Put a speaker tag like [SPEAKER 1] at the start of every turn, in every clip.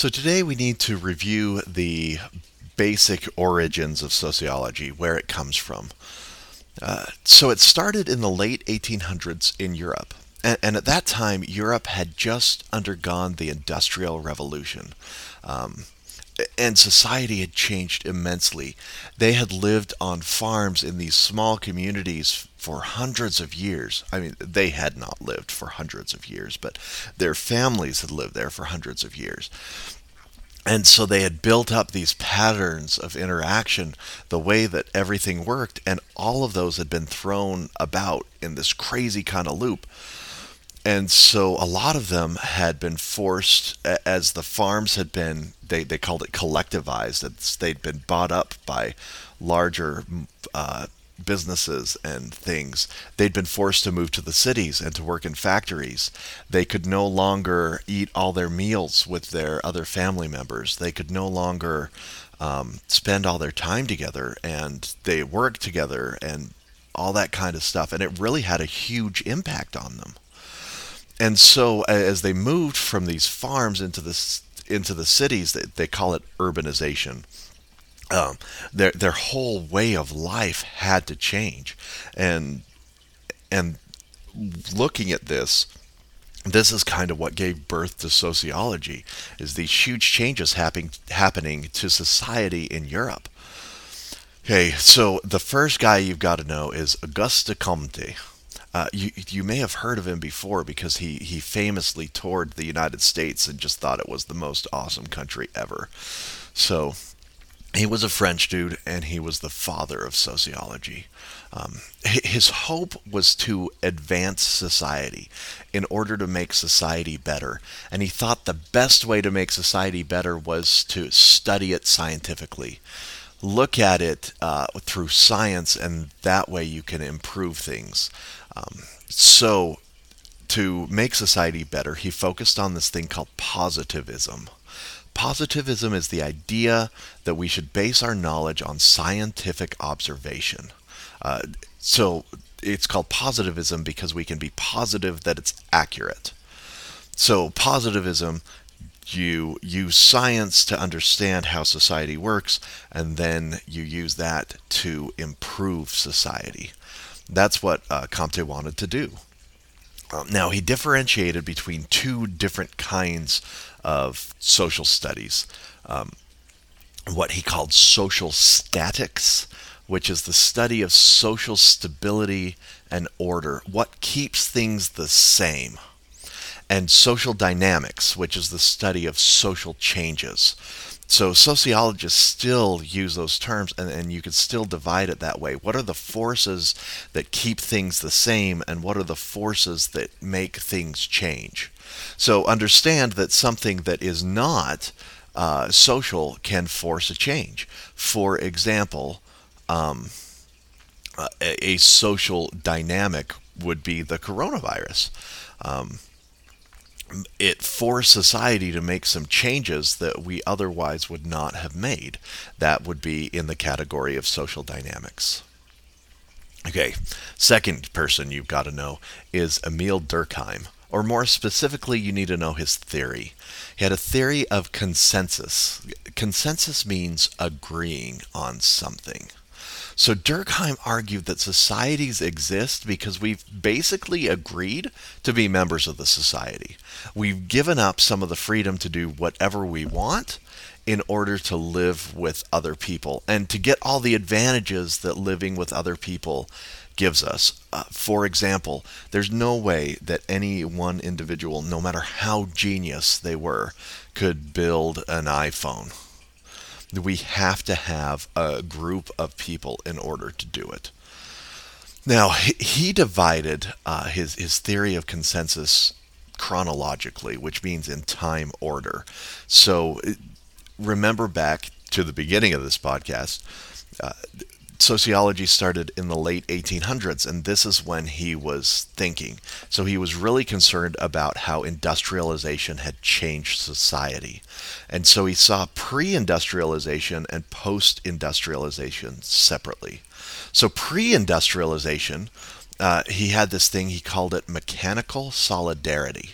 [SPEAKER 1] So today we need to review the basic origins of sociology, where it comes from. Uh, so it started in the late 1800s in Europe. And, and, at that time, Europe had just undergone the Industrial Revolution. Um, and society had changed immensely. They had lived on farms in these small communities for hundreds of years. I mean, they had not lived for hundreds of years, but their families had lived there for hundreds of years. And so they had built up these patterns of interaction, the way that everything worked, and all of those had been thrown about in this crazy kind of loop and so a lot of them had been forced as the farms had been they, they called it collectivized they'd been bought up by larger uh, businesses and things. They'd been forced to move to the cities and to work in factories. They could no longer eat all their meals with their other family members. They could no longer um, spend all their time together and they worked together and all that kind of stuff and it really had a huge impact on them. And so as they moved from these farms into the into the cities, they, they call it urbanization. Um, their their whole way of life had to change, and and looking at this, this is kind of what gave birth to sociology is these huge changes happening happening to society in Europe. Okay, so the first guy you've got to know is Auguste Comte. Uh, you you may have heard of him before because he he famously toured the United States and just thought it was the most awesome country ever. So he was a French dude and he was the father of sociology. Um, his hope was to advance society in order to make society better. And he thought the best way to make society better was to study it scientifically. Look at it uh, through science, and that way you can improve things. Um, so, to make society better, he focused on this thing called positivism. Positivism is the idea that we should base our knowledge on scientific observation. Uh, so, it's called positivism because we can be positive that it's accurate. So, positivism you use science to understand how society works, and then you use that to improve society. That's what uh, Comte wanted to do. Um, now, he differentiated between two different kinds of social studies. Um, what he called social statics, which is the study of social stability and order, what keeps things the same, and social dynamics, which is the study of social changes. So sociologists still use those terms, and, and you could still divide it that way. What are the forces that keep things the same, and what are the forces that make things change? So understand that something that is not uh, social can force a change. For example, um, a, a, social dynamic would be the coronavirus. Um, it forced society to make some changes that we otherwise would not have made. That would be in the category of social dynamics. Okay, second person you've got to know is Emile Durkheim, or more specifically, you need to know his theory. He had a theory of consensus. Consensus means agreeing on something. So Durkheim argued that societies exist because we've basically agreed to be members of the society. We've given up some of the freedom to do whatever we want in order to live with other people and to get all the advantages that living with other people gives us. Uh, for example, there's no way that any one individual, no matter how genius they were, could build an iPhone we have to have a group of people in order to do it. Now, he divided uh, his, his theory of consensus chronologically, which means in time order. So remember back to the beginning of this podcast. Uh, sociology started in the late 1800s, and this is when he was thinking. So he was really concerned about how industrialization had changed society. And so he saw pre industrialization and post industrialization separately. So pre industrialization, uh, he had this thing, he called it mechanical solidarity.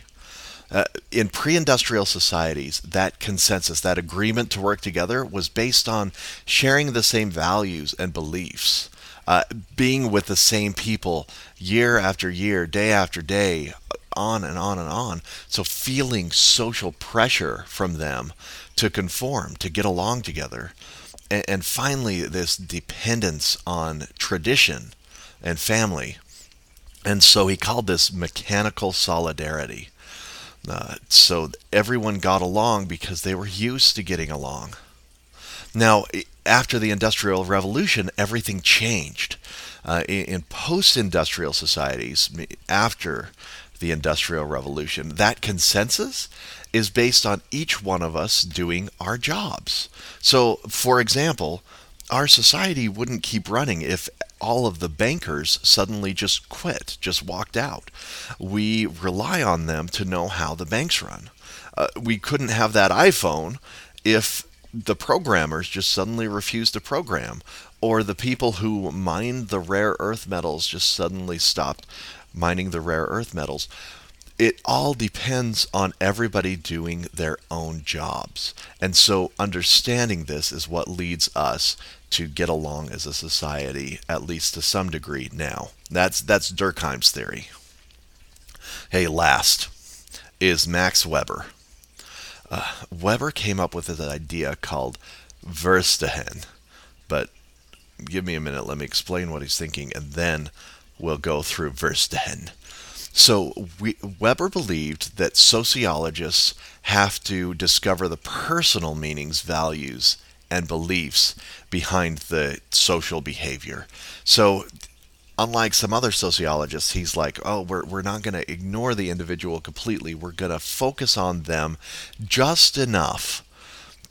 [SPEAKER 1] Uh, in pre industrial societies, that consensus, that agreement to work together, was based on sharing the same values and beliefs, uh, being with the same people year after year, day after day, on and on and on. So, feeling social pressure from them to conform, to get along together. And, and finally, this dependence on tradition and family. And so he called this mechanical solidarity. Uh, so everyone got along because they were used to getting along. Now, after the Industrial Revolution, everything changed. Uh, in, in post industrial societies, after the Industrial Revolution, that consensus is based on each one of us doing our jobs. So, for example, our society wouldn't keep running if all of the bankers suddenly just quit, just walked out. We rely on them to know how the banks run. Uh, we couldn't have that iPhone if the programmers just suddenly refused to program, or the people who mined the rare earth metals just suddenly stopped mining the rare earth metals it all depends on everybody doing their own jobs. And so understanding this is what leads us to get along as a society, at least to some degree now. That's that's Durkheim's theory. Hey, last is Max Weber. Uh, Weber came up with an idea called Verstehen, but give me a minute. Let me explain what he's thinking, and then we'll go through Verstehen. So we, Weber believed that sociologists have to discover the personal meanings, values, and beliefs behind the social behavior. So unlike some other sociologists, he's like, oh, we're, we're not going to ignore the individual completely. We're going to focus on them just enough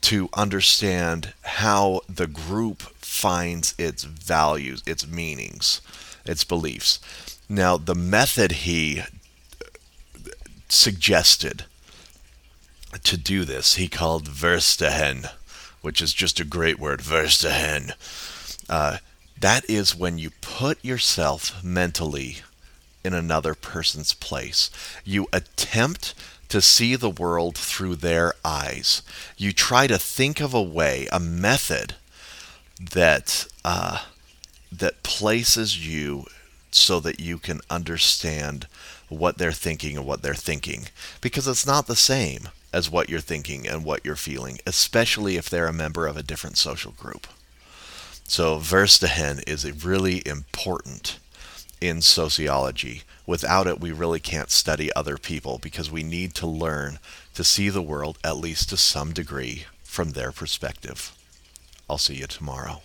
[SPEAKER 1] to understand how the group finds its values, its meanings, its beliefs. Now, the method he suggested to do this, he called Verstehen, which is just a great word, Verstehen. Uh, that is when you put yourself mentally in another person's place. You attempt to see the world through their eyes. You try to think of a way, a method that uh, that places you so that you can understand what they're thinking and what they're thinking. Because it's not the same as what you're thinking and what you're feeling, especially if they're a member of a different social group. So, Verstehen is really important in sociology. Without it, we really can't study other people because we need to learn to see the world, at least to some degree, from their perspective. I'll see you tomorrow.